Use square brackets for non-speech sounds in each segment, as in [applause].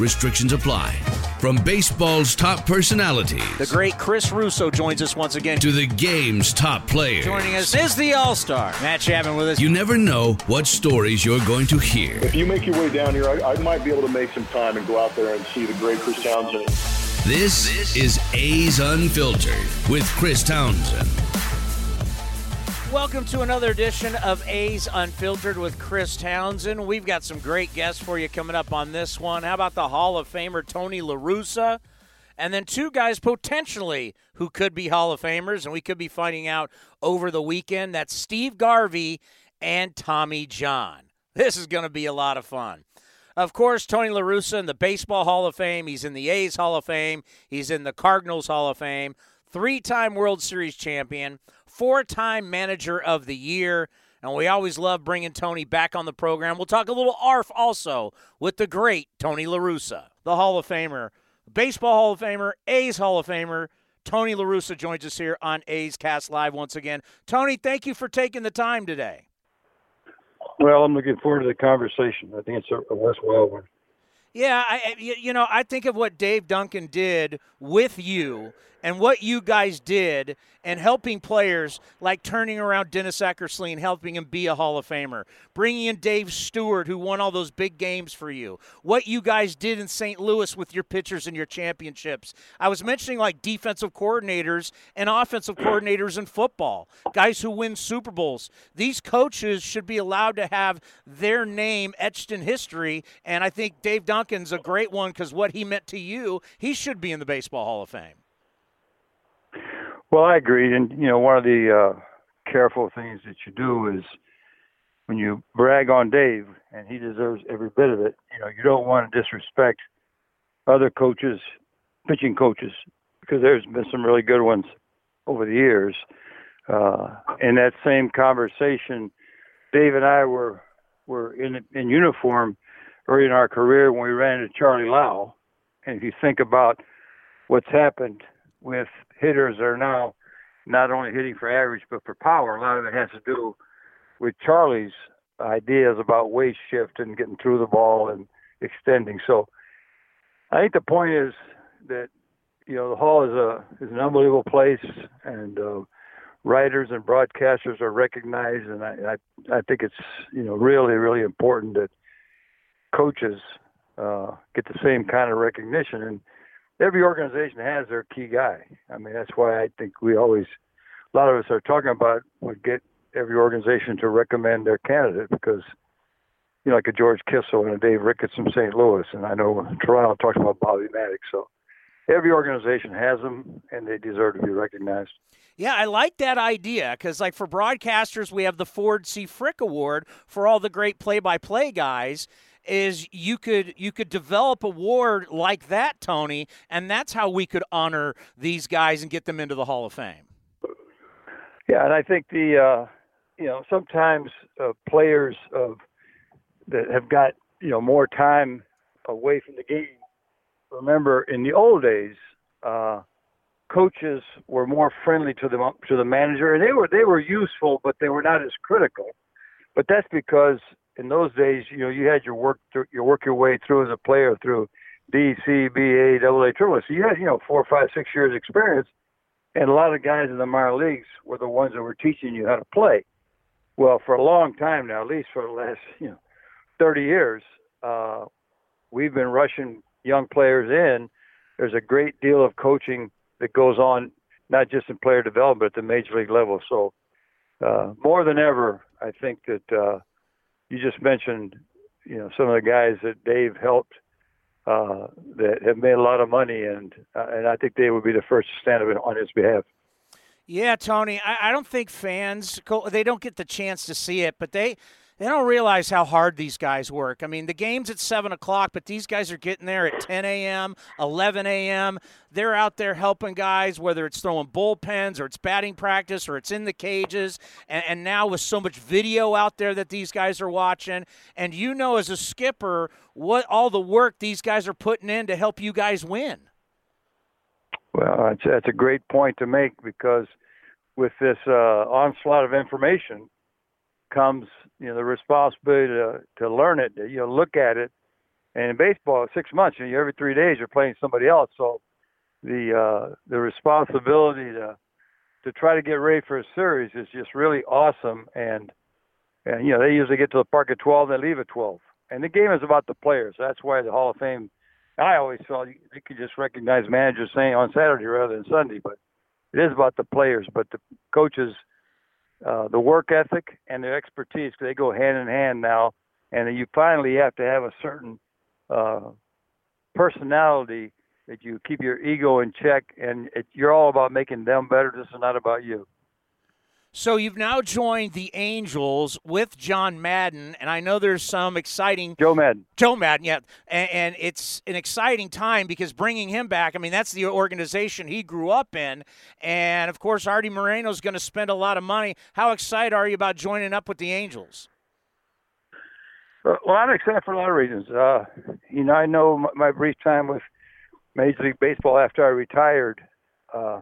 Restrictions apply. From baseball's top personalities. The great Chris Russo joins us once again. To the game's top players. Joining us is the All-Star, Matt Chapman with us. You never know what stories you're going to hear. If you make your way down here, I, I might be able to make some time and go out there and see the great Chris Townsend. This, this is A's Unfiltered with Chris Townsend. Welcome to another edition of A's Unfiltered with Chris Townsend. We've got some great guests for you coming up on this one. How about the Hall of Famer Tony LaRussa? And then two guys potentially who could be Hall of Famers, and we could be finding out over the weekend. That's Steve Garvey and Tommy John. This is going to be a lot of fun. Of course, Tony LaRussa in the Baseball Hall of Fame. He's in the A's Hall of Fame. He's in the Cardinals Hall of Fame. Three time World Series champion four time manager of the year. And we always love bringing Tony back on the program. We'll talk a little ARF also with the great Tony LaRussa, the Hall of Famer, Baseball Hall of Famer, A's Hall of Famer. Tony LaRussa joins us here on A's Cast Live once again. Tony, thank you for taking the time today. Well, I'm looking forward to the conversation. I think it's a, a worthwhile one. Yeah, I, you know, I think of what Dave Duncan did with you and what you guys did and helping players like turning around Dennis Eckersley and helping him be a Hall of Famer, bringing in Dave Stewart, who won all those big games for you, what you guys did in St. Louis with your pitchers and your championships. I was mentioning like defensive coordinators and offensive [clears throat] coordinators in football, guys who win Super Bowls. These coaches should be allowed to have their name etched in history, and I think Dave Duncan's a great one because what he meant to you, he should be in the Baseball Hall of Fame. Well, I agree, and you know, one of the uh, careful things that you do is when you brag on Dave, and he deserves every bit of it. You know, you don't want to disrespect other coaches, pitching coaches, because there's been some really good ones over the years. Uh, in that same conversation, Dave and I were were in in uniform early in our career when we ran into Charlie Lau, and if you think about what's happened with hitters are now not only hitting for average but for power. A lot of it has to do with Charlie's ideas about weight shift and getting through the ball and extending. So I think the point is that you know the hall is a is an unbelievable place and uh, writers and broadcasters are recognized and I, I I think it's you know really really important that coaches uh, get the same kind of recognition and every organization has their key guy. I mean, that's why I think we always, a lot of us are talking about would get every organization to recommend their candidate because, you know, like a George Kissel and a Dave Ricketts from St. Louis, and I know Toronto talks about Bobby Mattick. So every organization has them, and they deserve to be recognized. Yeah, I like that idea because, like, for broadcasters, we have the Ford C. Frick Award for all the great play-by-play guys is you could you could develop a ward like that, Tony, and that's how we could honor these guys and get them into the Hall of Fame. Yeah, and I think the uh, you know sometimes uh, players of that have got you know more time away from the game. Remember, in the old days, uh, coaches were more friendly to the to the manager, and they were they were useful, but they were not as critical. But that's because in those days, you know, you had your work th- you work your way through as a player through D, C, B, A, double A, triple A. So you had, you know, four, five, six years experience, and a lot of guys in the minor leagues were the ones that were teaching you how to play. Well, for a long time now, at least for the last, you know, 30 years, uh, we've been rushing young players in. There's a great deal of coaching that goes on, not just in player development, at the major league level. So, uh, more than ever, I think that uh, you just mentioned, you know, some of the guys that Dave helped uh, that have made a lot of money, and uh, and I think they would be the first to stand up on his behalf. Yeah, Tony, I, I don't think fans they don't get the chance to see it, but they they don't realize how hard these guys work. I mean, the game's at 7 o'clock, but these guys are getting there at 10 a.m., 11 a.m. They're out there helping guys, whether it's throwing bullpens or it's batting practice or it's in the cages. And, and now with so much video out there that these guys are watching, and you know as a skipper what all the work these guys are putting in to help you guys win. Well, that's, that's a great point to make because with this uh, onslaught of information comes you know the responsibility to to learn it, you know, look at it. And in baseball, six months, you know, every three days you're playing somebody else. So the uh, the responsibility to to try to get ready for a series is just really awesome. And and you know they usually get to the park at 12, and they leave at 12. And the game is about the players. That's why the Hall of Fame. I always felt you could just recognize managers saying on Saturday rather than Sunday, but it is about the players. But the coaches uh, the work ethic and their expertise they go hand in hand now. And you finally have to have a certain uh, personality that you keep your ego in check and it, you're all about making them better. This is not about you so you've now joined the Angels with John Madden, and I know there's some exciting Joe Maddon. Joe Maddon, yeah, and, and, it's an exciting time because bringing him back. I mean, that's the organization he grew up in, and of course, Artie Moreno is going to spend a lot of money. How excited are you about joining up with the Angels? Well, I'm excited for a lot of reasons. Uh, you know, I know my brief time with Major League Baseball after I retired. Uh,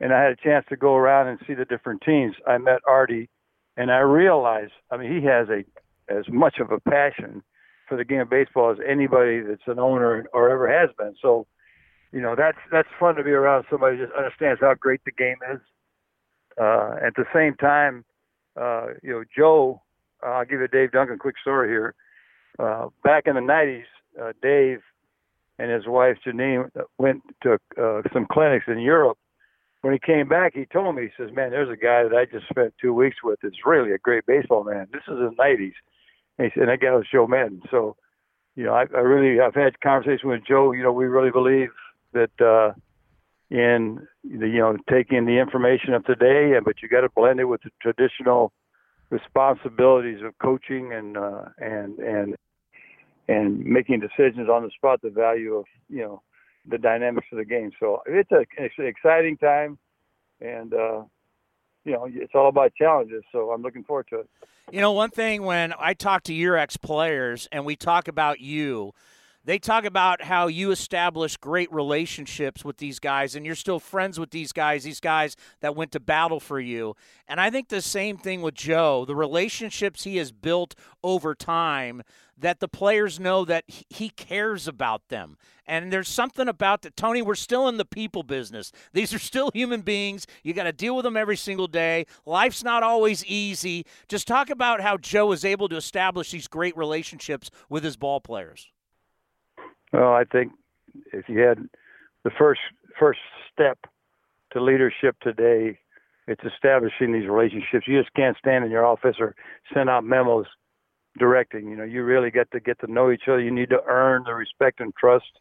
and I had a chance to go around and see the different teams. I met Artie, and I realized, I mean, he has a as much of a passion for the game of baseball as anybody that's an owner or ever has been. So, you know, that's that's fun to be around somebody that just understands how great the game is. Uh, at the same time, uh, you know, Joe, uh, I'll give you a Dave Duncan quick story here. Uh, back in the '90s, uh, Dave and his wife Janine went to uh, some clinics in Europe when he came back, he told me, he says, "Man, there's a guy that I just spent two weeks with. It's really a great baseball man. This is in the '90s." And he said, "That guy was Joe Maddon." So, you know, I, I really, I've had conversation with Joe. You know, we really believe that uh, in the, you know, taking the information of today, and but you got to blend it with the traditional responsibilities of coaching and uh, and and and making decisions on the spot. The value of you know the dynamics of the game. So it's a an exciting time, and uh, you know it's all about challenges. So I'm looking forward to it. You know, one thing when I talk to your ex players and we talk about you. They talk about how you establish great relationships with these guys and you're still friends with these guys, these guys that went to battle for you. And I think the same thing with Joe, the relationships he has built over time that the players know that he cares about them. And there's something about that. Tony, we're still in the people business. These are still human beings. You got to deal with them every single day. Life's not always easy. Just talk about how Joe is able to establish these great relationships with his ball players. Well, I think if you had the first first step to leadership today, it's establishing these relationships. You just can't stand in your office or send out memos directing. You know, you really get to get to know each other. You need to earn the respect and trust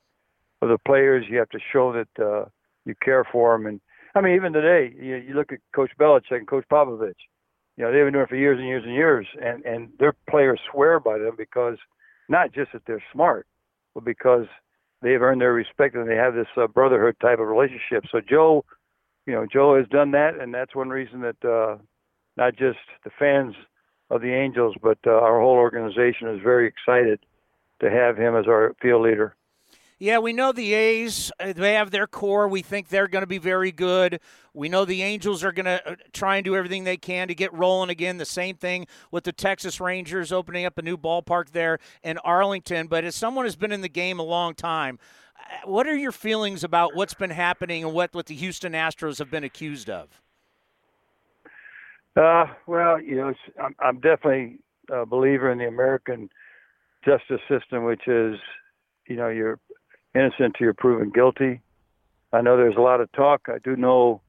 of the players. You have to show that uh, you care for them. And I mean, even today, you, you look at Coach Belichick and Coach Popovich. You know, they've been doing it for years and years and years, and and their players swear by them because not just that they're smart, but because they've earned their respect and they have this uh, brotherhood type of relationship. So Joe, you know, Joe has done that, and that's one reason that uh, not just the fans of the Angels, but uh, our whole organization is very excited to have him as our field leader. Yeah, we know the A's, uh, they have their core. We think they're going to be very good. We know the Angels are going to uh, try and do everything they can to get rolling again. The same thing with the Texas Rangers opening up a new ballpark there in Arlington. But as someone who's been in the game a long time, uh, what are your feelings about what's been happening and what, what the Houston Astros have been accused of? Uh, well, you know, I'm, I'm definitely a believer in the American justice system, which is, you know, you're innocent till you're proven guilty. I know there's a lot of talk. I do know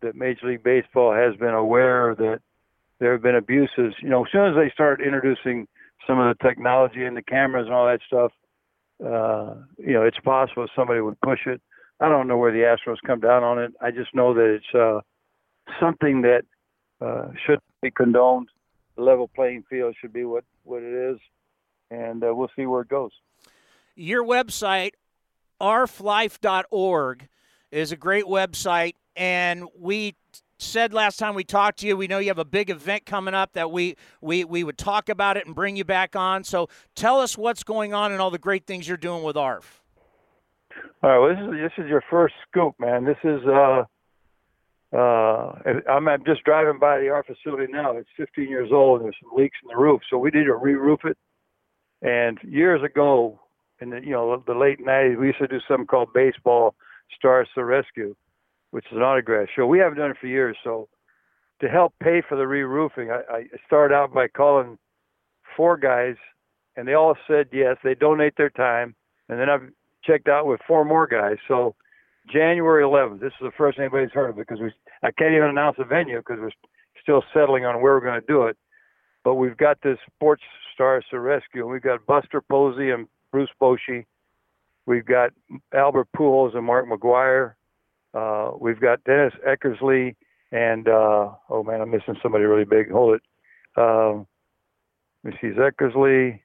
that Major League Baseball has been aware that there have been abuses. You know, as soon as they start introducing some of the technology and the cameras and all that stuff, uh, you know, it's possible somebody would push it. I don't know where the Astros come down on it. I just know that it's uh, something that uh, should be condoned. The level playing field should be what, what it is, and uh, we'll see where it goes. Your website, arflife.org, is a great website, and we said last time we talked to you, we know you have a big event coming up that we we we would talk about it and bring you back on. So tell us what's going on and all the great things you're doing with ARF. All right, well, this is this is your first scoop, man. This is uh uh I'm, I'm just driving by the ARF facility now. It's 15 years old and there's some leaks in the roof, so we need to re-roof it. And years ago, in the you know the late 90s, we used to do something called baseball stars to rescue which is an autograph show. We haven't done it for years, so to help pay for the re-roofing, I, I started out by calling four guys, and they all said yes. They donate their time, and then I've checked out with four more guys. So January 11th, this is the first anybody's heard of it because we I can't even announce a venue because we're still settling on where we're going to do it. But we've got this Sports Stars to Rescue, and we've got Buster Posey and Bruce Bochy. We've got Albert Pujols and Mark McGwire. Uh, we've got Dennis Eckersley and uh, oh man, I'm missing somebody really big. Hold it. Um, let me see, Eckersley,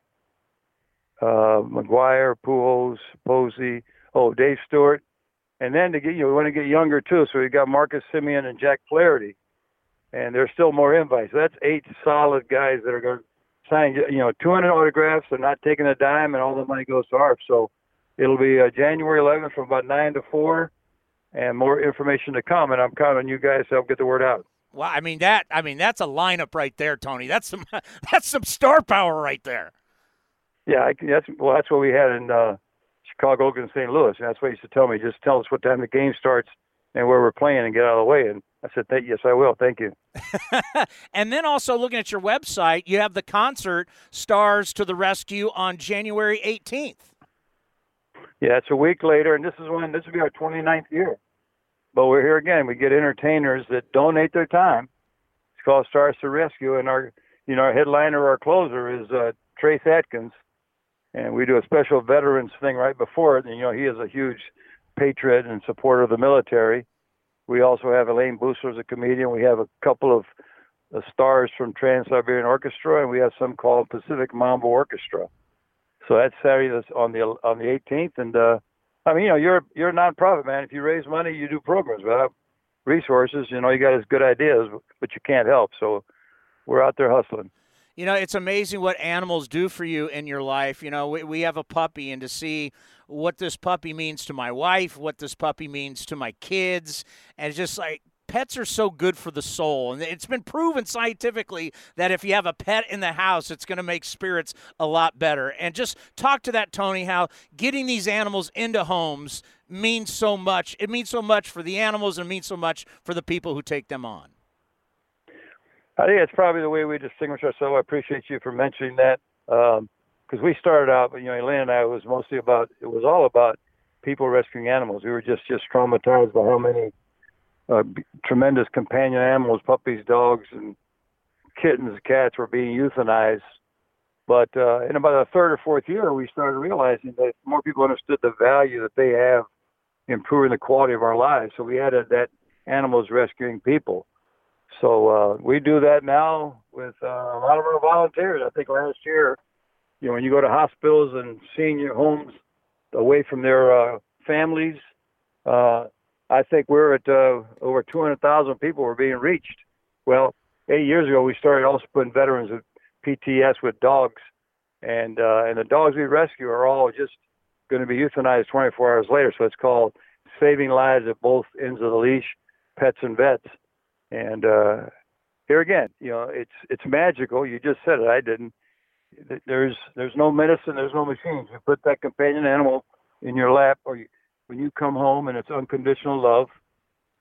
uh, McGwire, Pujols, Posey. Oh, Dave Stewart. And then to get you, know, we want to get younger too. So we've got Marcus Semien and Jack Flaherty, and there's still more invites. So that's eight solid guys that are going to sign. You know, 200 autographs. They're not taking a dime, and all the money goes to ARF. So it'll be uh, January 11th from about nine to four and more information to come. And I'm counting on you guys to help get the word out. Well, I mean that. I mean that's a lineup right there, Tony. That's some. [laughs] That's some star power right there. Yeah, I, that's well. That's what we had in uh, Chicago, and St. Louis. And that's what he used to tell me. Just tell us what time the game starts and where we're playing, and get out of the way. And I said, "Yes, I will. Thank you." [laughs] and then also looking at your website, you have the concert "Stars to the Rescue" on January 18th. Yeah, it's a week later, and this is when this will be our 29th year. But we're here again. We get entertainers that donate their time. It's called Stars to Rescue, and our you know our headliner, or our closer is uh, Trace Atkins, and we do a special veterans thing right before it. And you know he is a huge patriot and supporter of the military. We also have Elayne Boosler as a comedian. We have a couple of uh, stars from Trans Siberian Orchestra, and we have some called Pacific Mambo Orchestra. So that's Saturday on the on the 18th, and uh, I mean, you know, you're you're a nonprofit man. If you raise money, you do programs. Without resources, you know, you got as good ideas, but you can't help. So we're out there hustling. You know, it's amazing what animals do for you in your life. You know, we, we have a puppy, and to see what this puppy means to my wife, what this puppy means to my kids, and it's just like pets are so good for the soul. And it's been proven scientifically that if you have a pet in the house, it's going to make spirits a lot better. And just talk to that, Tony, how getting these animals into homes means so much. It means so much for the animals and it means so much for the people who take them on. I think it's probably the way we distinguish ourselves. I appreciate you for mentioning that. Because um, we started out, you know, Elaine and I was mostly about, it was all about people rescuing animals. We were just, just traumatized by how many uh, tremendous companion animals, puppies, dogs, and kittens, cats were being euthanized. But uh, in about the third or fourth year, we started realizing that more people understood the value that they have improving the quality of our lives. So we added that animals rescuing people. So uh, we do that now with uh, a lot of our volunteers. I think last year, you know, when you go to hospitals and senior homes away from their uh, families, uh, I think we're at uh, over 200,000 people were being reached. Well, eight years ago, we started also putting veterans with PTS with dogs, and uh, and the dogs we rescue are all just going to be euthanized 24 hours later. So it's called saving lives at both ends of the leash, pets and vets. And uh, here again, you know, it's it's magical. You just said it. I didn't. There's there's no medicine. There's no machines. You put that companion animal in your lap, or you when you come home and it's unconditional love.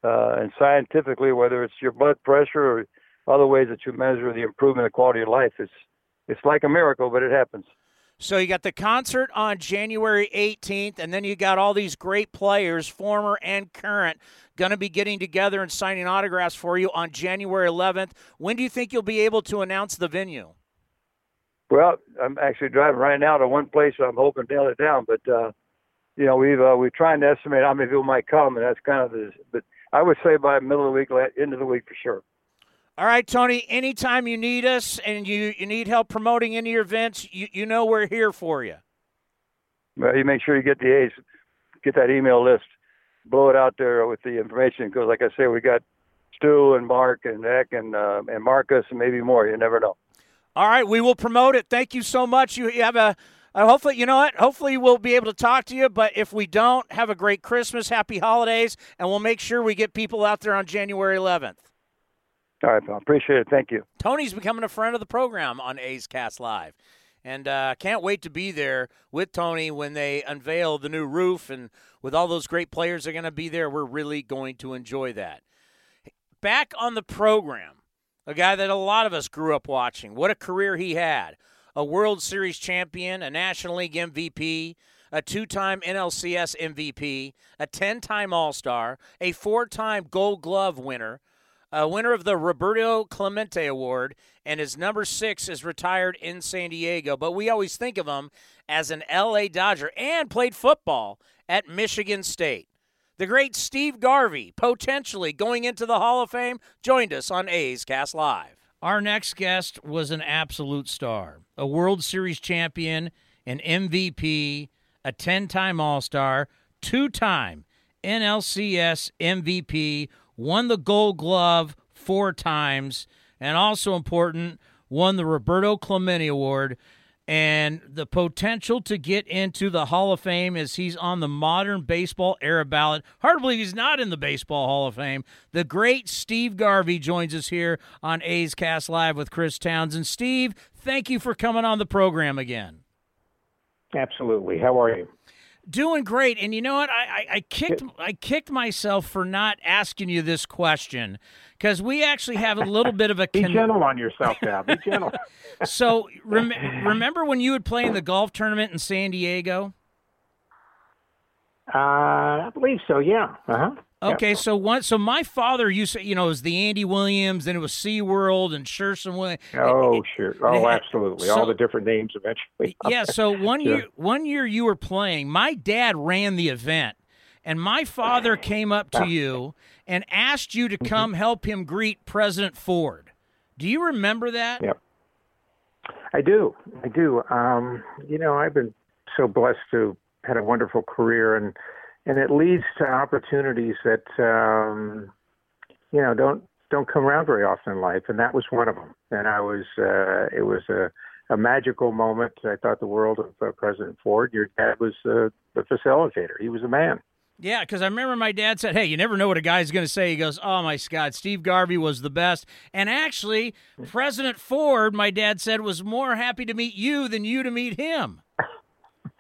Uh, and scientifically, whether it's your blood pressure or other ways that you measure the improvement of quality of life, it's it's like a miracle, but it happens. So you got the concert on January 18th, and then you got all these great players, former and current, going to be getting together and signing autographs for you on January 11th. When do you think you'll be able to announce the venue? Well, I'm actually driving right now to one place. I'm hoping to nail it down, but uh, you know, we've uh, we're trying to estimate how many people might come, and that's kind of the. But I would say by middle of the week, end of the week for sure. All right, Tony. Anytime you need us and you, you need help promoting any of your events, you, you know we're here for you. Well, you make sure you get the A's, get that email list, blow it out there with the information. Because, like I say, we got Stu and Mark and Eck and uh, and Marcus and maybe more. You never know. All right, we will promote it. Thank you so much. You, you have a uh, hopefully, you know what? Hopefully, we'll be able to talk to you. But if we don't, have a great Christmas, happy holidays, and we'll make sure we get people out there on January 11th. All right, pal. Appreciate it. Thank you. Tony's becoming a friend of the program on A's Cast Live. And uh, can't wait to be there with Tony when they unveil the new roof and with all those great players that are going to be there. We're really going to enjoy that. Back on the program, a guy that a lot of us grew up watching. What a career he had. A World Series champion, a National League MVP, a two time NLCS MVP, a 10 time All Star, a four time Gold Glove winner, a winner of the Roberto Clemente Award, and his number six is retired in San Diego. But we always think of him as an LA Dodger and played football at Michigan State. The great Steve Garvey, potentially going into the Hall of Fame, joined us on A's Cast Live. Our next guest was an absolute star, a World Series champion, an MVP, a 10 time All Star, two time NLCS MVP won the Gold Glove four times, and also important, won the Roberto Clemente Award. And the potential to get into the Hall of Fame is he's on the modern baseball era ballot. Hard to believe he's not in the Baseball Hall of Fame. The great Steve Garvey joins us here on A's Cast Live with Chris Townsend. Steve, thank you for coming on the program again. Absolutely. How are you? Doing great, and you know what? I, I, I kicked I kicked myself for not asking you this question because we actually have a little bit of a [laughs] con- be gentle on yourself now. Be gentle. [laughs] so rem- [laughs] remember when you would play in the golf tournament in San Diego? Uh, I believe so. Yeah. Uh huh. Okay, so one, so my father used to, you know, it was the Andy Williams, then it was SeaWorld and Shearson Williams. Oh, sure. Oh, absolutely. So, All the different names eventually. [laughs] yeah. So one sure. year, one year you were playing. My dad ran the event, and my father came up to you [laughs] and asked you to mm-hmm. come help him greet President Ford. Do you remember that? Yep. I do. I do. Um, you know, I've been so blessed to had a wonderful career and and it leads to opportunities that um, you know don't don't come around very often in life, and that was one of them. And I was uh, it was a a magical moment. I thought the world of uh, President Ford. Your dad was uh, the facilitator. He was a man. Yeah, because I remember my dad said, "Hey, you never know what a guy's going to say." He goes, "Oh my God, Steve Garvey was the best." And actually, President Ford, my dad said, was more happy to meet you than you to meet him.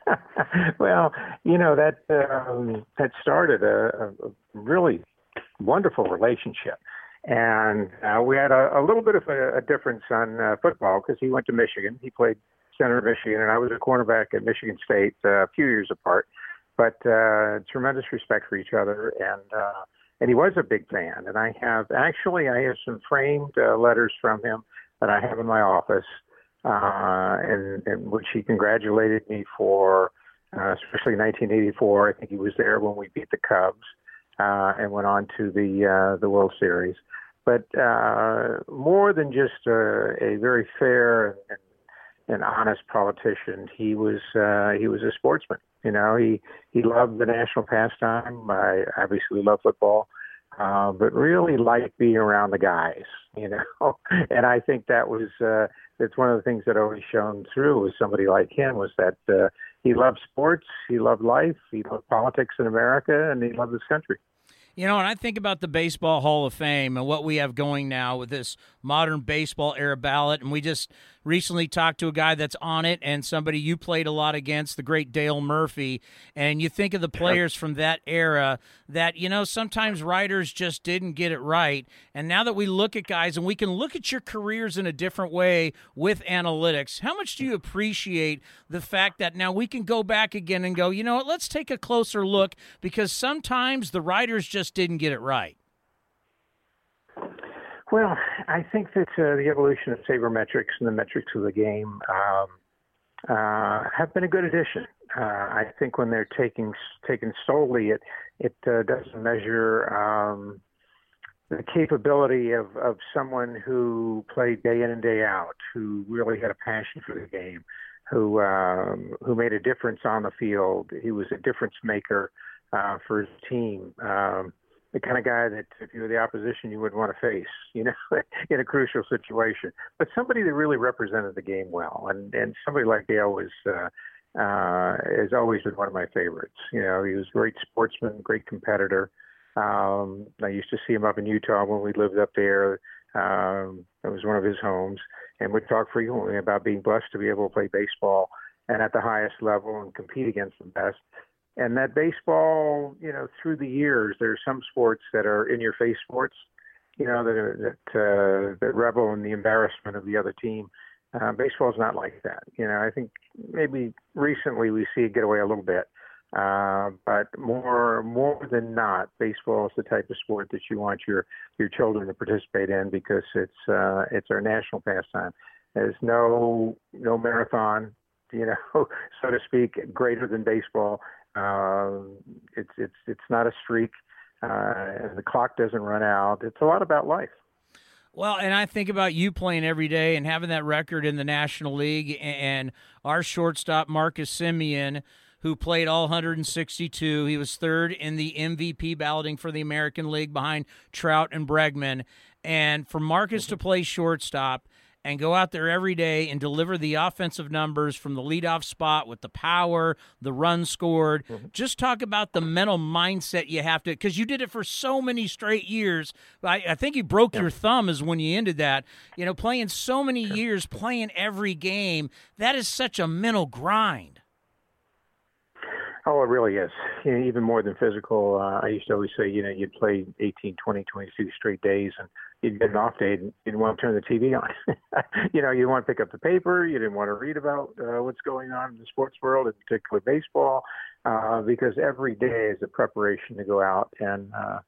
[laughs] well, you know that um, that started a, a really wonderful relationship, and uh, we had a, a little bit of a, a difference on uh, football because he went to Michigan. He played center at Michigan, and I was a cornerback at Michigan State, uh, a few years apart. But uh, tremendous respect for each other, and uh, and he was a big fan. And I have actually I have some framed uh, letters from him that I have in my office uh, and, and which he congratulated me for, uh, especially 1984. I think he was there when we beat the Cubs uh, and went on to the uh, the World Series. But uh, more than just a, a very fair and, and honest politician, he was uh, he was a sportsman. You know, he he loved the national pastime. I obviously love football. Uh, but really liked being around the guys, you know. [laughs] and I think that was uh, it's one of the things that always shone through with somebody like him was that uh, he loved sports, he loved life, he loved politics in America, and he loved his country. You know, and I think about the Baseball Hall of Fame and what we have going now with this modern baseball era ballot, and we just recently talked to a guy that's on it and somebody you played a lot against, the great Dale Murphy, and you think of the players from that era that, you know, sometimes writers just didn't get it right. And now that we look at guys and we can look at your careers in a different way with analytics, how much do you appreciate the fact that now we can go back again and go, you know what, let's take a closer look because sometimes the writers just didn't get it right? Well, I think that uh, the evolution of sabermetrics and the metrics of the game um, uh, have been a good addition. Uh, I think when they're taking taken solely, it it uh, doesn't measure um, the capability of, of someone who played day in and day out, who really had a passion for the game, who um, who made a difference on the field. He was a difference maker uh, for his team. Um, the kind of guy that if you were the opposition you would want to face, you know, [laughs] in a crucial situation. But somebody that really represented the game well, and and somebody like Dale was. Uh, uh, has always been one of my favorites. You know, he was a great sportsman, great competitor. Um, I used to see him up in Utah when we lived up there. Um, it was one of his homes, and we'd talk frequently about being blessed to be able to play baseball and at the highest level and compete against the best and that baseball, you know, through the years, there's some sports that are in your face sports, you know, that that uh, that revel in the embarrassment of the other team. Uh, baseball is not like that. You know, I think maybe recently we see it get away a little bit, uh, but more more than not, baseball is the type of sport that you want your your children to participate in because it's uh, it's our national pastime. There's no no marathon, [laughs] you know, so to speak, greater than baseball. Uh, it's it's it's not a streak. Uh, the clock doesn't run out. It's a lot about life. Well, and I think about you playing every day and having that record in the National League, and our shortstop Marcus Semien, who played all 162. He was third in the MVP balloting for the American League behind Trout and Bregman. And for Marcus to play shortstop and go out there every day and deliver the offensive numbers from the leadoff spot with the power, the run scored. Mm-hmm. Just talk about the mental mindset you have to, because you did it for so many straight years. I, I think you broke yeah. your thumb is when you ended that. You know, playing so many years, playing every game, that is such a mental grind. Oh, it really is. You know, even more than physical. Uh, I used to always say, you know, you'd play 18, 20, 22 straight days, and you'd get an off day, and you didn't want to turn the TV on. [laughs] you know, you want to pick up the paper. You didn't want to read about uh, what's going on in the sports world, in particular baseball, uh, because every day is a preparation to go out and uh,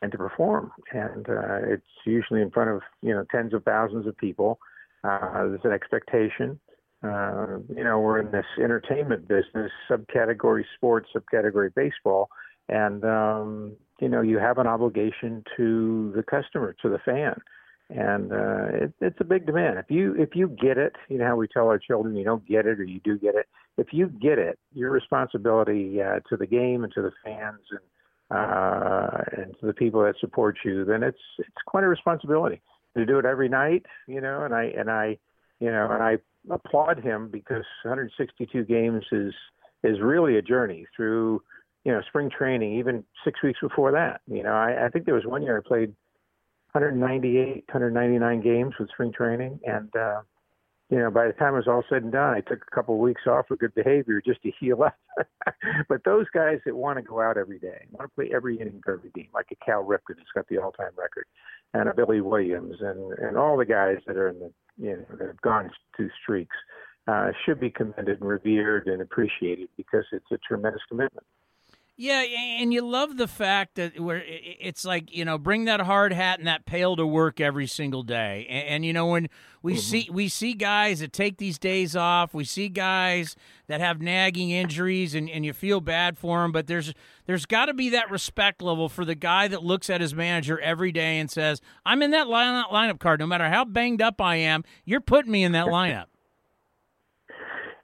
and to perform. And uh, it's usually in front of you know tens of thousands of people. Uh, there's an expectation. Uh, you know, we're in this entertainment business, subcategory sports, subcategory baseball, and um, you know, you have an obligation to the customer, to the fan, and uh, it, it's a big demand. If you if you get it, you know how we tell our children, you don't get it or you do get it. If you get it, your responsibility uh, to the game and to the fans and uh, and to the people that support you, then it's it's quite a responsibility to do it every night. You know, and I and I, you know, and I applaud him because 162 games is is really a journey through you know spring training even six weeks before that you know. I, I think there was one year I played 198 199 games with spring training and uh you know by the time it was all said and done I took a couple of weeks off for good behavior just to [laughs] heal up but those guys that want to go out every day want to play every inning of every game like a Cal Ripken who's got the all time record and a Billy Williams and and all the guys that are in the you know, that have gone to streaks uh, should be commended and revered and appreciated because it's a tremendous commitment. Yeah, and you love the fact that where it's like you know, bring that hard hat and that pail to work every single day. And, and you know, when we mm-hmm. see we see guys that take these days off, we see guys that have nagging injuries, and, and you feel bad for them. But there's there's got to be that respect level for the guy that looks at his manager every day and says, "I'm in that line, lineup card. No matter how banged up I am, you're putting me in that lineup."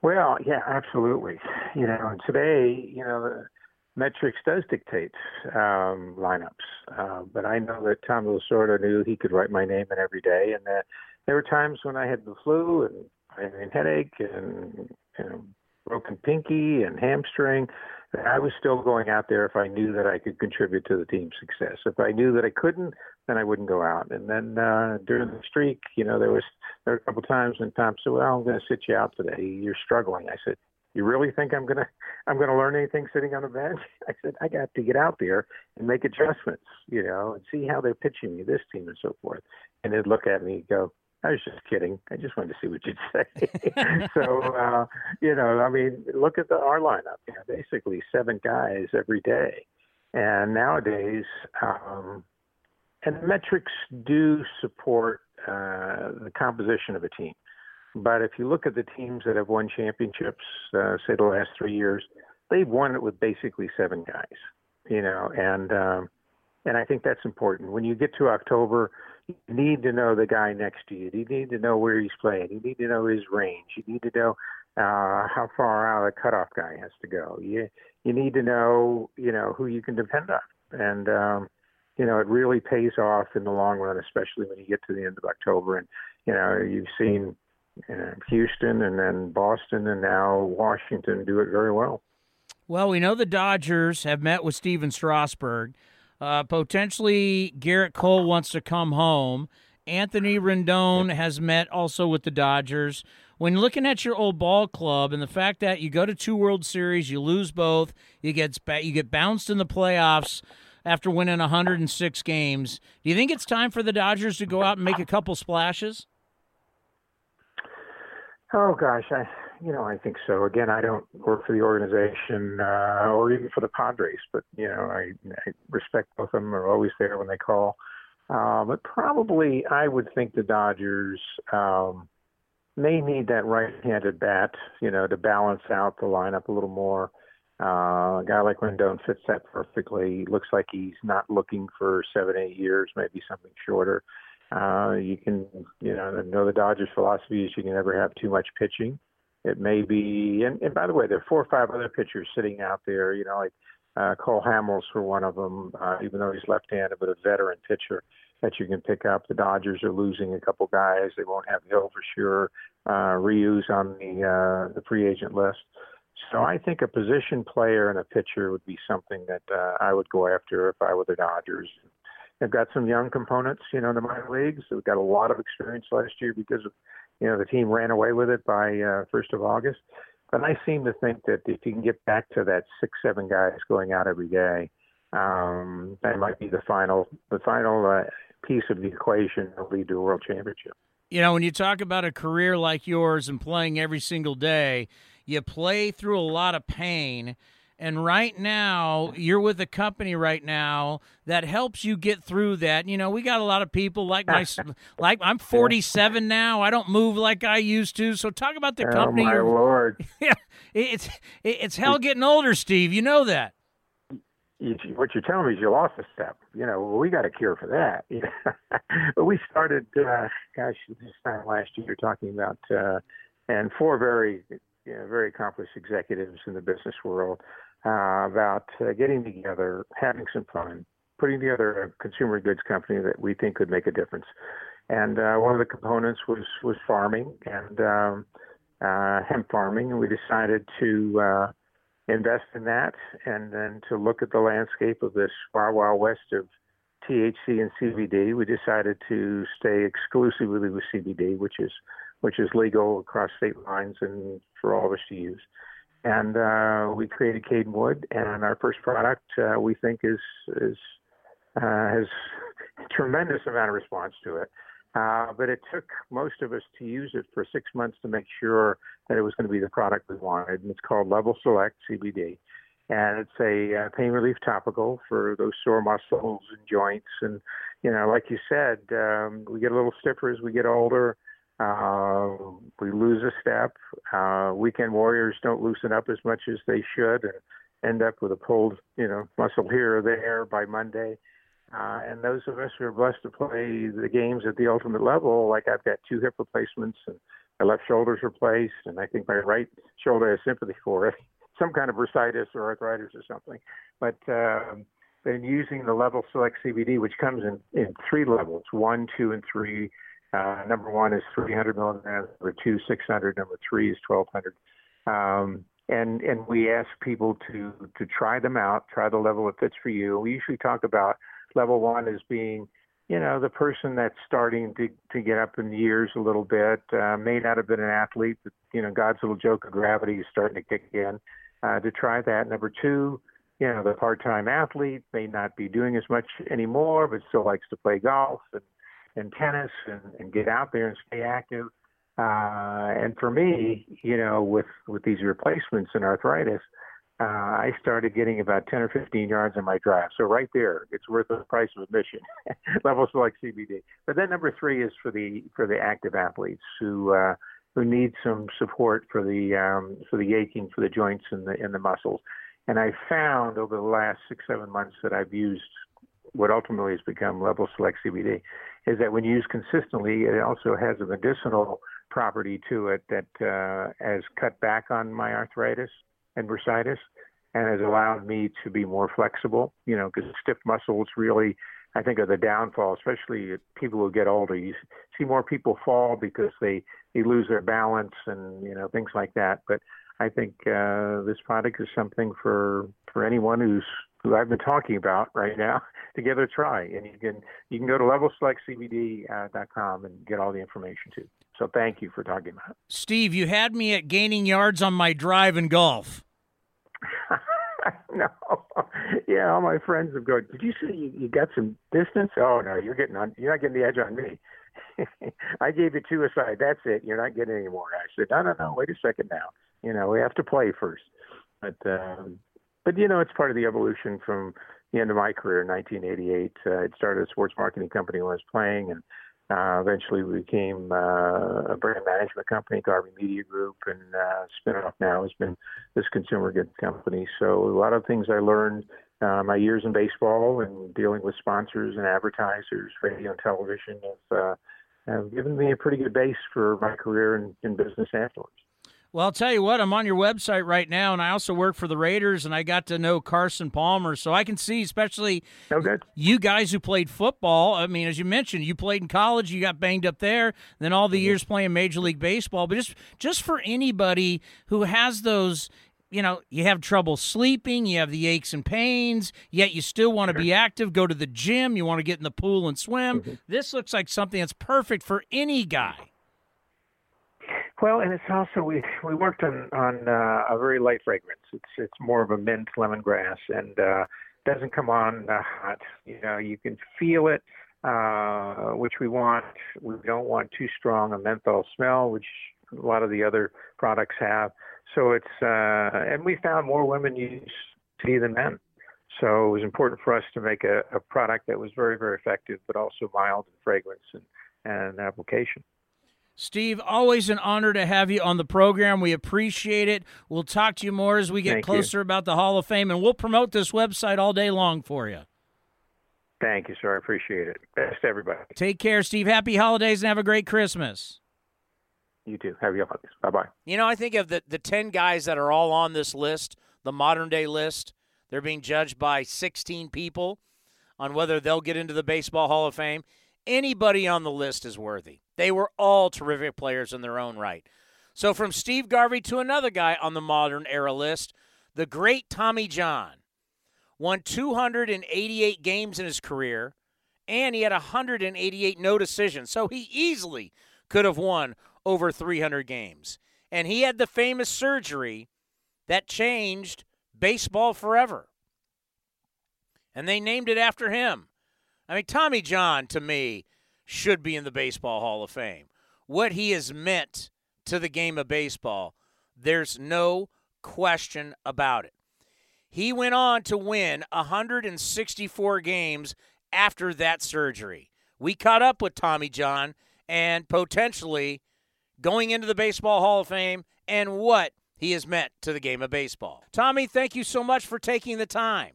Well, yeah, absolutely. You know, today, you know metrics does dictate um, lineups. Uh, but I know that Tom Lasorda knew he could write my name in every day, and that there were times when I had the flu and I had a headache and you know, broken pinky and hamstring. I was still going out there if I knew that I could contribute to the team's success. If I knew that I couldn't, then I wouldn't go out. And then uh, during the streak, you know, there was there were a couple times when Tom said, "Well, I'm going to sit you out today. You're struggling." I said, you really think I'm gonna [laughs] I'm gonna learn anything sitting on the bench? [laughs] I said I got to get out there and make adjustments, you know, and see how they're pitching me, this team and so forth. And they'd look at me and go, I was just kidding. I just wanted to see what you'd [laughs] say. so, uh, you know, I mean, look at the our lineup. You know, basically seven guys every day, and nowadays, um, and metrics do support uh, the composition of a team. But if you look at the teams that have won championships, uh, say the last three years, they've won it with basically seven guys. You know, and um, and I think that's important. When you get to October, you need to know the guy next to you. You need to know where he's playing. You need to know his range. You need to know uh, how far out a cutoff guy has to go. You you need to know you know who you can depend on, and um, you know it really pays off in the long run, especially when you get to the end of October. And you know you've seen know, Houston and then Boston and now Washington do it very well. Well, we know the Dodgers have met with Stephen Strasburg. Uh, potentially, Gerrit Cole wants to come home. Anthony Rendon has met also with the Dodgers. When looking at your old ball club and the fact that you go to two World Series, you lose both, you get you get bounced in the playoffs after winning 106 games. Do you think it's time for the Dodgers to go out and make a couple splashes? Oh gosh, I you know I think so. Again, I don't work for the organization uh, or even for the Padres, but you know I, I respect both of them. Are always there when they call. Uh, but probably I would think the Dodgers um, may need that right-handed bat, you know, to balance out the lineup a little more. Uh, a guy like Rendon fits that perfectly. Looks like he's not looking for seven, eight years, maybe something shorter. Uh, you can, you know, know the Dodgers' philosophy is you can never have too much pitching. It may be, and, and by the way, there are four or five other pitchers sitting out there. You know, like uh, Cole Hamels for one of them, uh, even though he's left-handed, but a veteran pitcher that you can pick up. The Dodgers are losing a couple guys. They won't have Hill for sure. Uh, Ryu's on the uh, the free agent list. So I think a position player and a pitcher would be something that uh, I would go after if I were the Dodgers. They've got some young components, you know, in the minor leagues. They've got a lot of experience last year because of, you know, the team ran away with it by uh, first of August. But I seem to think that if you can get back to that six, seven guys going out every day, um, that might be the final, the final uh, piece of the equation that lead to a world championship. You know, when you talk about a career like yours and playing every single day, you play through a lot of pain. And right now, you're with a company right now that helps you get through that. You know, we got a lot of people like my, [laughs] like I'm 47 now. I don't move like I used to. So talk about the oh, company. my [laughs] lord! Yeah, it's it's hell getting older, Steve. You know that. What you're telling me is you lost a step. You know, well, we got a cure for that. [laughs] but we started, uh, gosh, this time last year, talking about, uh, and four very, you know, very accomplished executives in the business world uh, about uh, getting together, having some fun, putting together a consumer goods company that we think could make a difference. And uh, one of the components was was farming and um, uh, hemp farming, and we decided to uh, invest in that, and then to look at the landscape of this wild wild west of THC and CBD. We decided to stay exclusively with CBD, which is which is legal across state lines and for all of us to use and uh, we created Cadenwood, and our first product uh, we think is is uh, has a [laughs] tremendous amount of response to it. Uh, but it took most of us to use it for six months to make sure that it was going to be the product we wanted. And it's called Level Select CBD, and it's a uh, pain relief topical for those sore muscles and joints. And you know, like you said, um, we get a little stiffer as we get older. Uh, we lose a step. Uh, weekend warriors don't loosen up as much as they should and end up with a pulled, you know, muscle here or there by Monday. Uh, and those of us who are blessed to play the games at the ultimate level, like I've got two hip replacements and my left shoulder's replaced, and I think my right shoulder has sympathy for it, [laughs] some kind of bursitis or arthritis or something. But um, then using the level select CBD, which comes in, in three levels, one, two, and three uh, number one is 300 milligrams. Number two, 600. Number three is 1200. Um, and and we ask people to to try them out, try the level that fits for you. We usually talk about level one as being, you know, the person that's starting to to get up in years a little bit, uh, may not have been an athlete, but you know, God's little joke of gravity is starting to kick in. Uh, to try that. Number two, you know, the part-time athlete may not be doing as much anymore, but still likes to play golf and and tennis and, and get out there and stay active. Uh, and for me, you know, with with these replacements and arthritis, uh, I started getting about 10 or 15 yards on my drive. So right there, it's worth the price of admission. [laughs] Level select CBD. But then number three is for the for the active athletes who uh, who need some support for the um, for the aching for the joints and the and the muscles. And I found over the last six seven months that I've used what ultimately has become Level Select CBD is that when used consistently, it also has a medicinal property to it that uh, has cut back on my arthritis and bursitis and has allowed me to be more flexible, you know, because stiff muscles really, I think, are the downfall, especially people who get older. You see more people fall because they, they lose their balance and, you know, things like that. But I think uh, this product is something for, for anyone who's who I've been talking about right now [laughs] to give it a try. And you can you can go to levelselectcbd.com and get all the information too. So thank you for talking about it. Steve, you had me at gaining yards on my drive in golf. [laughs] no, [laughs] yeah, all my friends have gone. Did you see you, you got some distance? Oh no, you're getting on. You're not getting the edge on me. I gave you two aside. That's it. You're not getting any more. I said, no, no, no. Wait a second now. You know, we have to play first. But um, but you know, it's part of the evolution from the end of my career in 1988. Uh, I started a sports marketing company when I was playing, and uh, eventually we became uh, a brand management company, Garvey Media Group, and uh, spin-off now has been this consumer goods company. So a lot of things I learned uh, my years in baseball and dealing with sponsors and advertisers, radio and television have, uh, have given me a pretty good base for my career in, in business afterwards. Well, I'll tell you what, I'm on your website right now, and I also work for the Raiders, and I got to know Carson Palmer, so I can see, especially okay. you guys who played football. I mean, as you mentioned, you played in college, you got banged up there, then all the mm-hmm. years playing Major League Baseball. But just just for anybody who has those you know, you have trouble sleeping, you have the aches and pains, yet you still want to be active, go to the gym, you want to get in the pool and swim. Mm-hmm. This looks like something that's perfect for any guy. Well, and it's also we we worked on on uh, a very light fragrance. It's it's more of a mint lemongrass and uh, doesn't come on uh, hot. You know, you can feel it, uh, which we want. We don't want too strong a menthol smell, which a lot of the other products have. So it's uh, and we found more women use tea than men. So it was important for us to make a, a product that was very very effective, but also mild in fragrance and and application. Steve, always an honor to have you on the program. We appreciate it. We'll talk to you more as we get Thank closer you. about the Hall of Fame, and we'll promote this website all day long for you. Thank you, sir. I appreciate it. Best to everybody. Take care, Steve. Happy holidays and have a great Christmas. You too. Happy holidays. Bye bye. You know, I think of the, the 10 guys that are all on this list, the modern day list, they're being judged by 16 people on whether they'll get into the Baseball Hall of Fame. Anybody on the list is worthy. They were all terrific players in their own right. So, from Steve Garvey to another guy on the modern era list, the great Tommy John won 288 games in his career, and he had 188 no decisions. So, he easily could have won over 300 games. And he had the famous surgery that changed baseball forever. And they named it after him. I mean, Tommy John, to me, should be in the Baseball Hall of Fame. What he has meant to the game of baseball, there's no question about it. He went on to win 164 games after that surgery. We caught up with Tommy John and potentially going into the Baseball Hall of Fame and what he has meant to the game of baseball. Tommy, thank you so much for taking the time.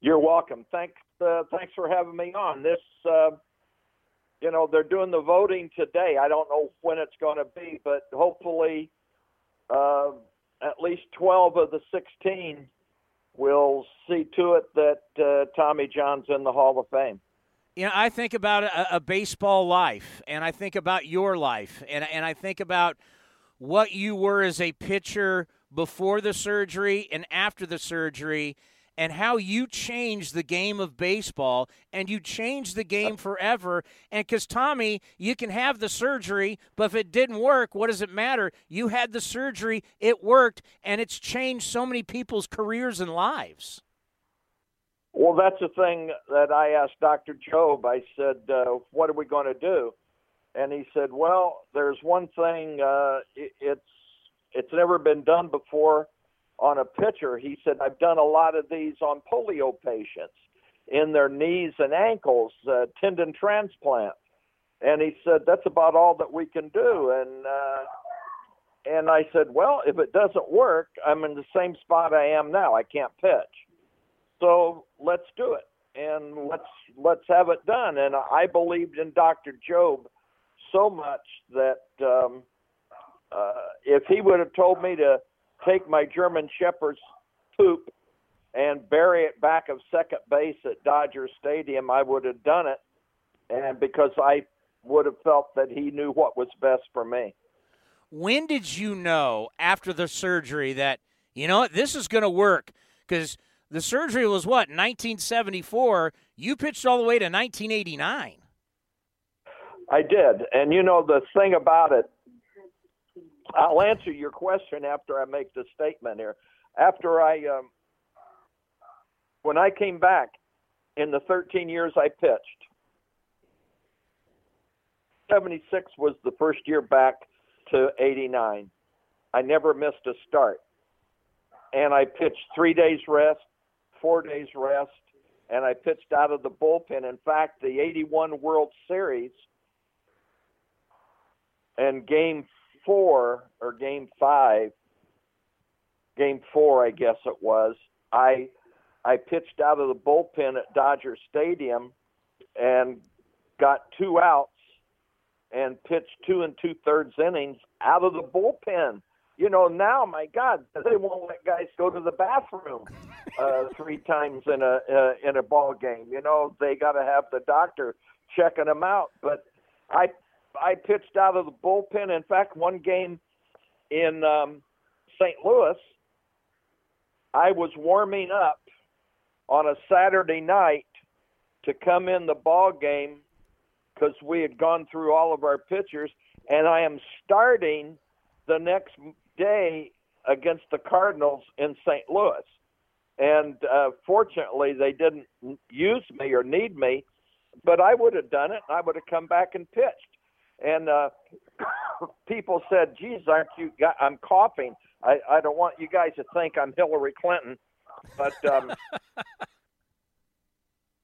You're welcome. Thanks, uh, thanks for having me on. This uh, you know, they're doing the voting today. I don't know when it's going to be, but hopefully, uh, at least 12 of the 16 will see to it that uh, Tommy John's in the Hall of Fame. You know, I think about a, a, baseball life, and I think about your life, and, and I think about what you were as a pitcher before the surgery and after the surgery and how you changed the game of baseball and you changed the game forever. And because, Tommy, you can have the surgery, but if it didn't work, what does it matter? You had the surgery, it worked, and it's changed so many people's careers and lives. Well, that's the thing that I asked Dr. Jobe. I said, uh, What are we going to do? And he said, Well, there's one thing, uh, it's, it's never been done before on a pitcher. He said, I've done a lot of these on polio patients in their knees and ankles, uh, tendon transplant. And he said, that's about all that we can do. And, uh, and I said, well, if it doesn't work, I'm in the same spot I am now. I can't pitch. So let's do it and let's let's have it done. And I believed in Dr. Jobe so much that um, uh, if he would have told me to take my German Shepherd's poop and bury it back of second base at Dodger Stadium, I would have done it, and because I would have felt that he knew what was best for me. When did you know after the surgery that you know what this is going to work? Because the surgery was what 1974. You pitched all the way to 1989. I did, and you know the thing about it. I'll answer your question after I make the statement here. After I, um, when I came back in the 13 years I pitched, 76 was the first year back to 89. I never missed a start. And I pitched three days rest, four days rest, and I pitched out of the bullpen. In fact, the 81 World Series and game four or game five, game four, I guess it was, I I pitched out of the bullpen at Dodger Stadium and got two outs and pitched two and two thirds innings out of the bullpen you know, now, my God, they won't let guys go to the bathroom uh, [laughs] three times in a uh, in a ball game. You know, they got to have the doctor checking them out. But I I pitched out of the bullpen. In fact, one game in um, St. Louis, I was warming up on a Saturday night to come in the ball game because we had gone through all of our pitchers, and I am starting the next day against the Cardinals in St. Louis. And uh, fortunately, they didn't use me or need me, but I would have done it. I would have come back and pitched. And uh, [coughs] people said, "Geez, aren't you?" I'm coughing. I, I don't want you guys to think I'm Hillary Clinton, but um,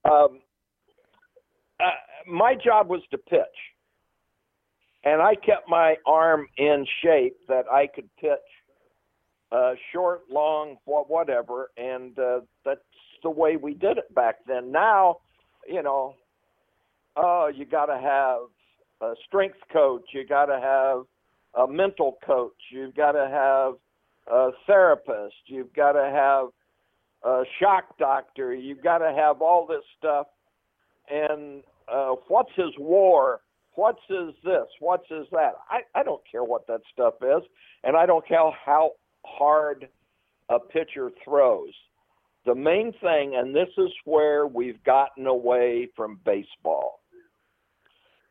[laughs] um, uh, my job was to pitch and I kept my arm in shape that I could pitch uh, short, long, whatever, and uh, that's the way we did it back then. Now, you know, oh, you got to have a strength coach, you got to have a mental coach, you've got to have a therapist, you've got to have a shock doctor, you've got to have all this stuff. And uh, what's his war? What's is this? What's is that? I, I don't care what that stuff is, and I don't care how hard a pitcher throws. The main thing, and this is where we've gotten away from baseball.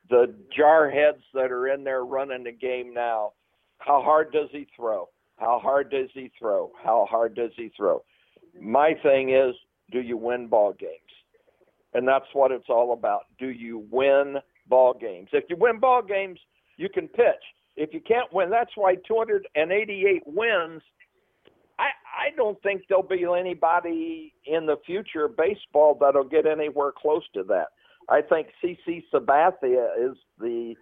The jarheads that are in there running the game now, how hard does he throw? How hard does he throw? How hard does he throw? My thing is, do you win ball games? And that's what it's all about. Do you win ball games. If you win ball games, you can pitch. If you can't win, that's why 288 wins. I I don't think there'll be anybody in the future baseball that'll get anywhere close to that. I think CC Sabathia is the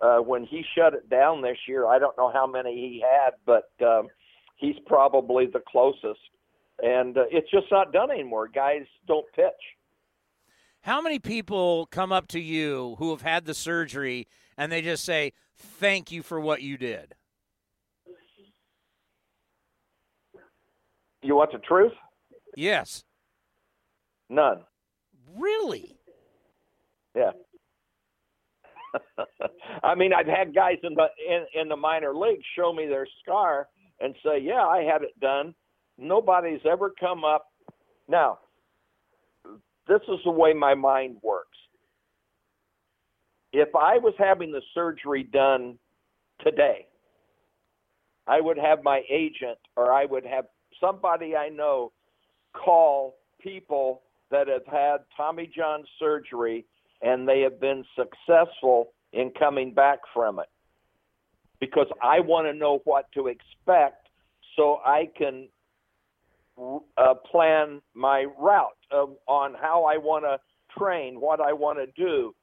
uh, when he shut it down this year. I don't know how many he had, but um, he's probably the closest. And uh, it's just not done anymore. Guys don't pitch. How many people come up to you who have had the surgery and they just say, Thank you for what you did? You want the truth? Yes. None. Really? Yeah. [laughs] I mean, I've had guys in the in, in the minor leagues show me their scar and say, "Yeah, I had it done." Nobody's ever come up. Now, this is the way my mind works. If I was having the surgery done today, I would have my agent or I would have somebody I know call people that have had Tommy John surgery and they have been successful in coming back from it. Because I want to know what to expect so I can uh, plan my route of, on how I want to train, what I want to do.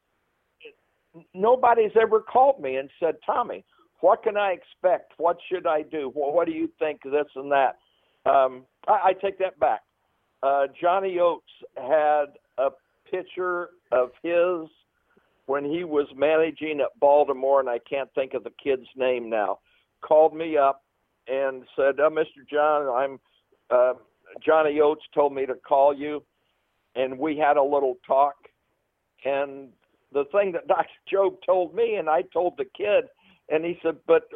Nobody's ever called me and said, Tommy, what can I expect? What should I do? What do you think? This and that. Um, I, I take that back. Uh, Johnny Oates had picture of his when he was managing at Baltimore, and I can't think of the kid's name now. Called me up and said, oh, "Mr. John, I'm uh, Johnny Oates told me to call you." And we had a little talk. And the thing that [laughs] Dr. Jobe told me, and I told the kid, and he said, "But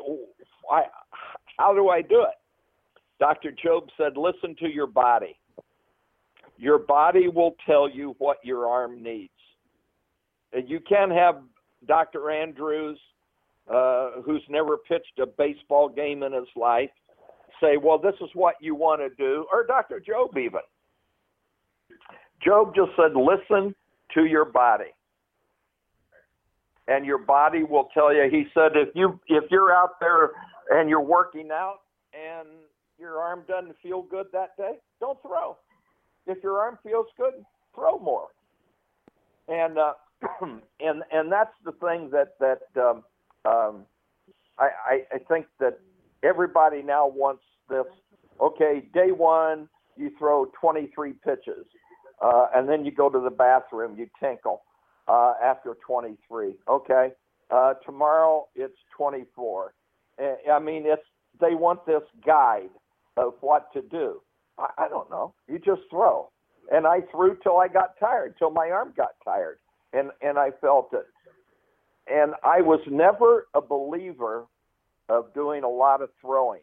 I, how do I do it?" Dr. Jobe said, "Listen to your body. Your body will tell you what your arm needs. And you can't have Dr. Andrews, uh, who's never pitched a baseball game in his life, say, "Well, this is what you want to do," or Dr. Jobe even. Jobe just said, "Listen to your body." and your body will tell you. He said if you if you're out there and you're working out and your arm doesn't feel good that day, don't throw. If your arm feels good, throw more. And uh, [clears throat] and and that's the thing that that um, um, I, I think that everybody now wants this. Okay, day one you throw 23 pitches, uh, and then you go to the bathroom, you tinkle uh, after 23. Okay, uh, tomorrow it's 24. I mean, it's they want this guide of what to do. I, I don't know. You just throw, and I threw till I got tired, till my arm got tired, and and I felt it. And I was never a believer of doing a lot of throwing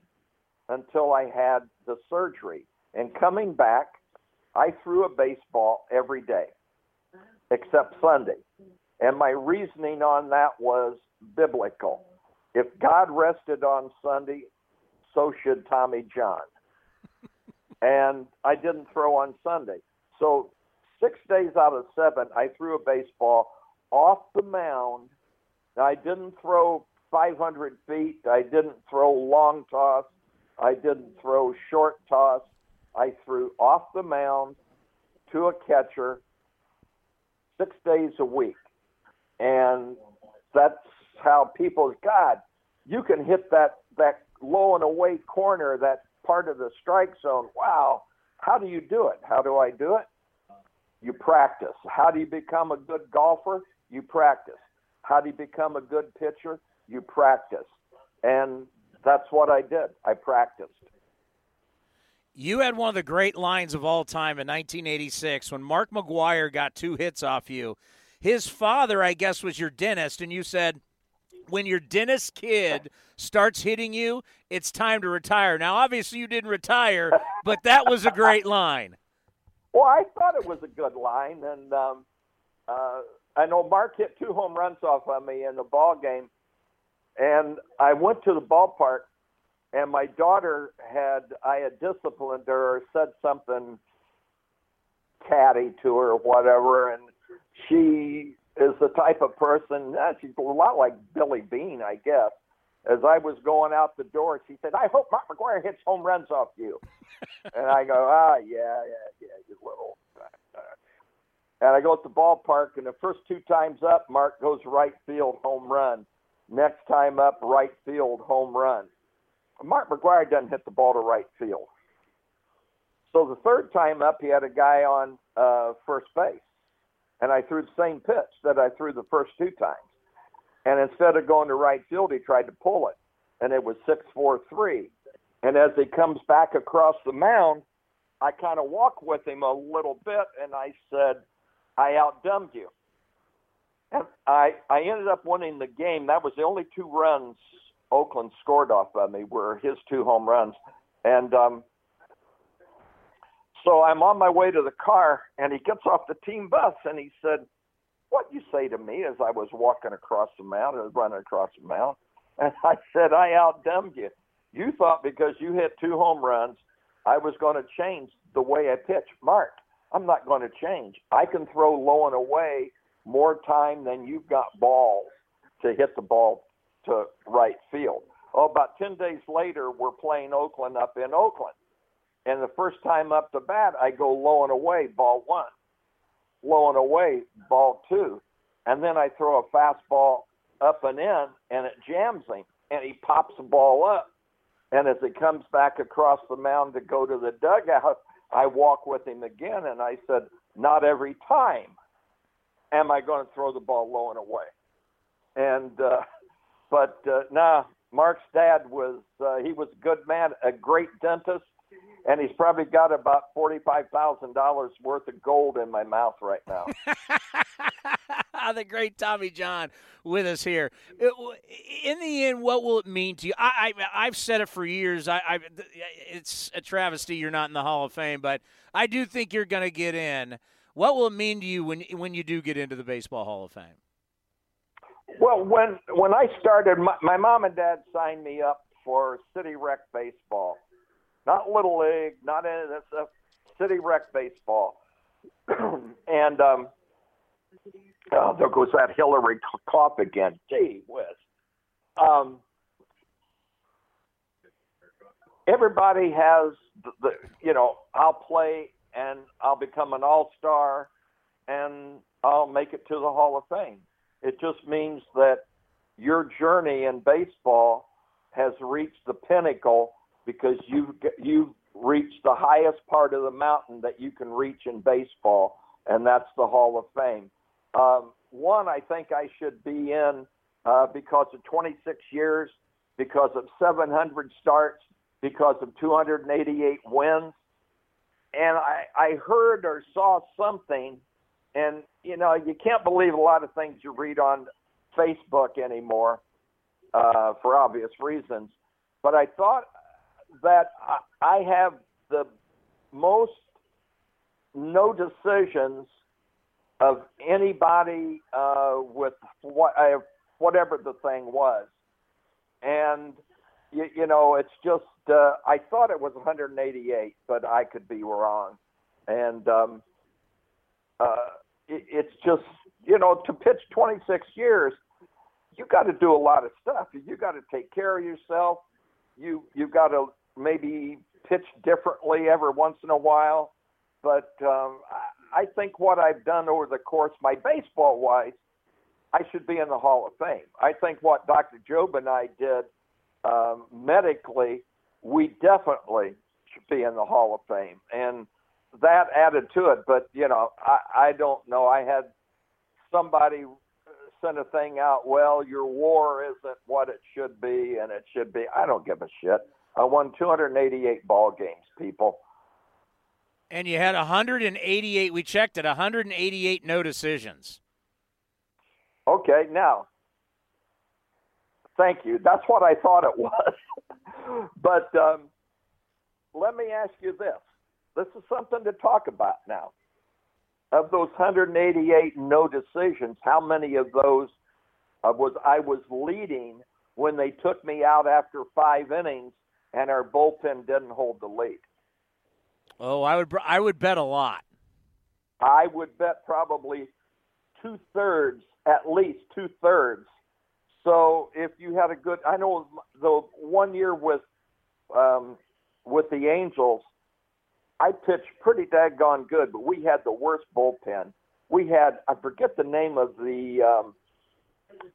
until I had the surgery. And coming back, I threw a baseball every day except Sunday. And my reasoning on that was biblical. If God rested on Sunday, so should Tommy John. And I didn't throw on Sunday. So six days out of seven, I threw a baseball off the mound. I didn't throw 500 feet. I didn't throw long toss. I didn't throw short toss. I threw off the mound to a catcher six days a week. And that's how people, God, you can hit that, that low and away corner, that part of the strike zone. Wow. How do you do it? How do I do it? You practice. How do you become a good golfer? You practice. How do you become a good pitcher? You practice. And that's what I did. I practiced. You had one of the great lines of all time in 1986 when Mark McGwire got two hits off you. His father, I guess, was your dentist, and you said, when your dentist kid starts hitting you, it's time to retire. Now, obviously, you didn't retire, but that was a great line. Well, I thought it was a good line, and um, uh, I know Mark hit two home runs off of me in the ball game, and I went to the ballpark and my daughter had I had disciplined her or said something catty to her or whatever, and she is the type of person. She's a lot like Billy Beane, I guess. As I was going out the door, she said, "I hope Mark McGwire hits home runs off you." [laughs] and I go, "Ah, yeah, yeah, yeah, you little." And I go at the ballpark, and the first two times up, Mark goes right field home run. Next time up, right field home run. Mark McGwire doesn't hit the ball to right field. So the third time up, he had a guy on uh, first base, and I threw the same pitch that I threw the first two times. And instead of going to right field, he tried to pull it, and it was six four three. And as he comes back across the mound, I kind of walk with him a little bit, and I said, "I outdumbed you." And I I ended up winning the game. That was the only two runs Oakland scored off of me were his two home runs. And um, so I'm on my way to the car, and he gets off the team bus, and he said, "What you say to me?" As I was walking across the mound, I was running across the mound, [laughs] and I said, "I outdumbed you. You thought because you hit two home runs, I was going to change the way I pitch. Mark, I'm not going to change. I can throw low and away more time than you've got balls to hit the ball to right field. Oh, about 10 days later, we're playing Oakland up in Oakland. And the first time up the bat, I go low and away, ball one. Low and away, ball two. And then I throw a fastball up and in, and it jams him, and he pops the ball up. And as it comes back across the mound to go to the dugout, I walk with him again, and I said, Not every time am I going to throw the ball low and away. And, uh, but uh, nah, Mark's dad was, uh, he was a good man, a great dentist, and he's probably got about $45,000 worth of gold in my mouth right now. [laughs] [laughs] the great Tommy John with us here. Uh, in the end, what will it mean to you? I, I have said it for years. I, I it's a travesty you're not in the Hall of Fame, but I do think you're going to get in. What will it mean to you when when you do get into the Baseball Hall of Fame? Well, when when I started, my, my mom and dad signed me up for City Rec baseball, not Little League, not any of this stuff. City Rec baseball, [clears throat] and um, oh, there goes that Hillary cough again. Gee whiz. Um, everybody has the, the, you know, I'll play and I'll become an all star and I'll make it to the Hall of Fame. It just means that your journey in baseball has reached the pinnacle because you've you've reached the highest part of the mountain that you can reach in baseball, and that's the Hall of Fame. Um, one, I think I should be in uh, because of 26 years, because of 700 starts, because of 288 wins. And I, I heard or saw something, and you know, you can't believe a lot of things you read on Facebook anymore uh, for obvious reasons. But I thought that I have the most no decisions of anybody uh, with what uh, whatever the thing was, and you, you know it's just uh, I thought it was 188, but I could be wrong, and um, uh, it, it's just you know to pitch 26 years, you got to do a lot of stuff. You got to take care of yourself. You you've got to maybe pitch differently every once in a while, but um, I think what I've done over the course, my baseball wise, I should be in the Hall of Fame. I think what Dr. Jobe and I did um, medically, we definitely should be in the Hall of Fame, and that added to it. But you know, I, I don't know. I had somebody send a thing out. Well, your WAR isn't what it should be, and it should be. I don't give a shit. I won 288 ball games, people and you had 188. We checked it, 188 no decisions. Okay, now, thank you. That's what I thought it [laughs] was. but um, let me ask you this. This is something to talk about now. Of those 188 no decisions, how many of those uh, was I was leading when they took me out after five innings and our bullpen didn't hold the lead? Oh, I would I would bet a lot. I would bet probably two thirds, at least two thirds. So if you had a good, I know the one year with um, with the Angels, I pitched pretty daggone good, but we had the worst bullpen. We had I forget the name of the um,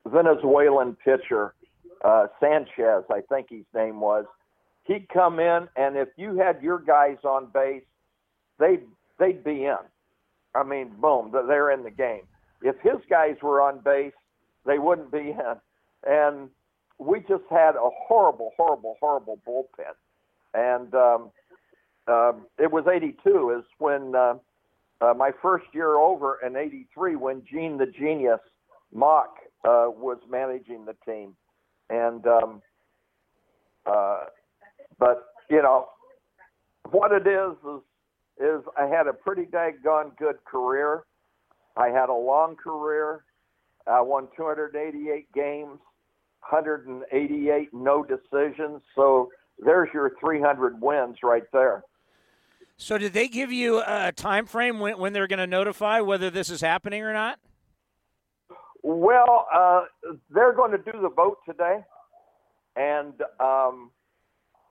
Venezuelan pitcher, uh, Sanchez, I think his name was he'd come in, and if you had your guys on base, they they'd be in. I mean, boom, they're in the game. If his guys were on base, they wouldn't be in. And we just had a horrible, horrible, horrible bullpen. And um, uh, it was 82 is when uh, uh, my first year over in 83 when Gene the Genius Mauch uh, was managing the team. And um, uh, but you know, what it is is is I had a pretty daggone good career. I had a long career. I won 288 games, 188 no decisions. So there's your 300 wins right there. So did they give you a time frame when, when they're going to notify whether this is happening or not? Well, uh, they're going to do the vote today, and um,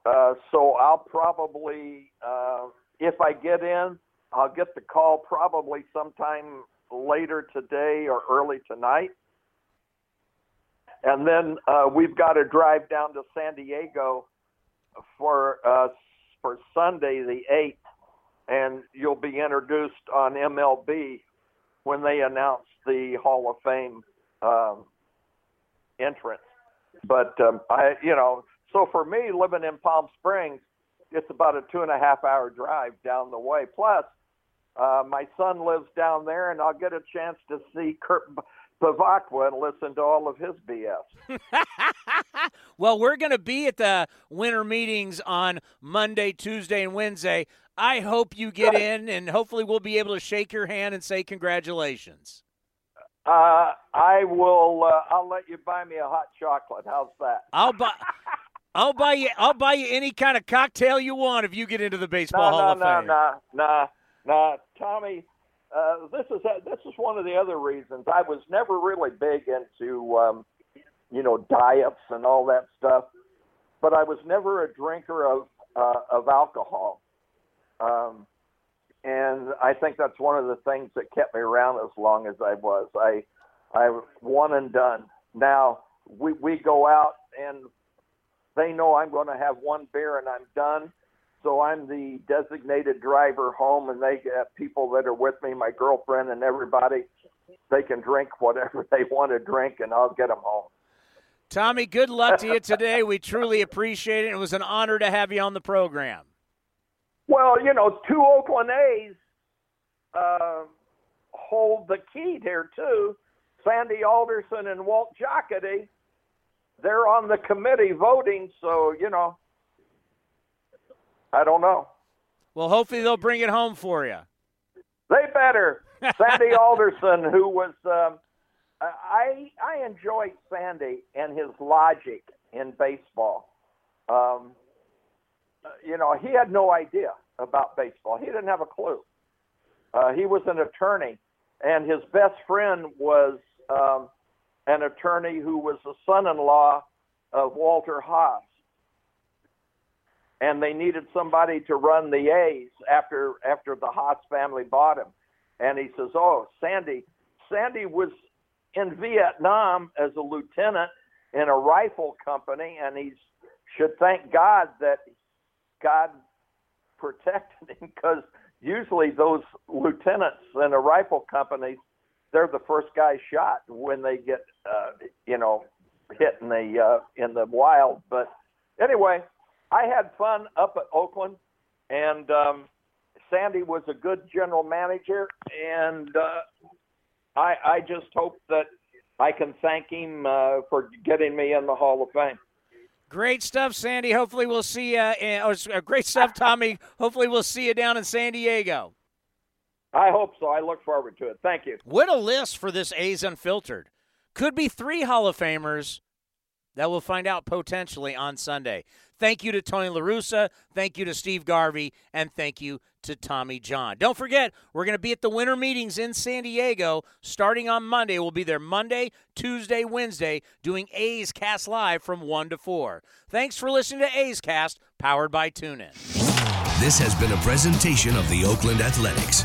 Uh, so I'll probably, uh, if I get in, I'll get the call probably sometime later today or early tonight. And then uh, we've got to drive down to San Diego for uh, for Sunday the eighth, and you'll be introduced on MLB when they announce the Hall of Fame um, entrance. But um, I, you know, so for me, living in Palm Springs, it's about a two and a half hour drive down the way. Plus, uh, my son lives down there, and I'll get a chance to see Kurt Bevacqua and listen to all of his BS. [laughs] well, we're going to be at the winter meetings on Monday, Tuesday, and Wednesday. I hope you get in, and hopefully, we'll be able to shake your hand and say congratulations. Uh, I will. Uh, I'll let you buy me a hot chocolate. How's that? I'll buy. [laughs] I'll buy you. I'll buy you any kind of cocktail you want if you get into the baseball no, Hall no, of Fame. No, no, no, no, Tommy. Uh, this is this is one of the other reasons I was never really big into um, you know diets and all that stuff, but I was never a drinker of uh, of alcohol, um, and I think that's one of the things that kept me around as long as I was. I I one and done. Now we we go out and they know I'm going to have one beer and I'm done so I'm the designated driver home, and they get people that are with me, my girlfriend and everybody. They can drink whatever [laughs] they want to drink, and I'll get them home. Tommy, good luck to you [laughs] today. We truly appreciate it. It was an honor to have you on the program. Well, you know, two Oakland A's uh, hold the key here too. Sandy Alderson and Walt Jocketty. They're on the committee voting, so you know I don't know. Well, hopefully they'll bring it home for you. They better. [laughs] Sandy Alderson, who was, um, I I enjoy Sandy and his logic in baseball. Um, you know, he had no idea about baseball. He didn't have a clue. Uh, he was an attorney, and his best friend was um, an attorney who was the son-in-law of Walter Haas and they needed somebody to run the A's after after the Haas family bought him. And he says, "Oh, Sandy, Sandy was in Vietnam as a lieutenant in a rifle company, and he should thank God that God protected him because usually those lieutenants in a rifle company, they're the first guy shot when they get, uh, you know, hit in the uh, in the wild. But anyway, I had fun up at Oakland, and um, Sandy was a good general manager, and uh, I, I just hope that I can thank him uh, for getting me in the Hall of Fame. Great stuff, Sandy. Hopefully, we'll see you. In, oh, great stuff, Tommy. Hopefully, we'll see you down in San Diego. I hope so. I look forward to it. Thank you. What a list for this A's Unfiltered. Could be three Hall of Famers that we'll find out potentially on Sunday. Thank you to Tony LaRussa. Thank you to Steve Garvey. And thank you to Tommy John. Don't forget, we're going to be at the winter meetings in San Diego starting on Monday. We'll be there Monday, Tuesday, Wednesday, doing A's Cast Live from 1 to 4. Thanks for listening to A's Cast, powered by TuneIn. This has been a presentation of the Oakland Athletics.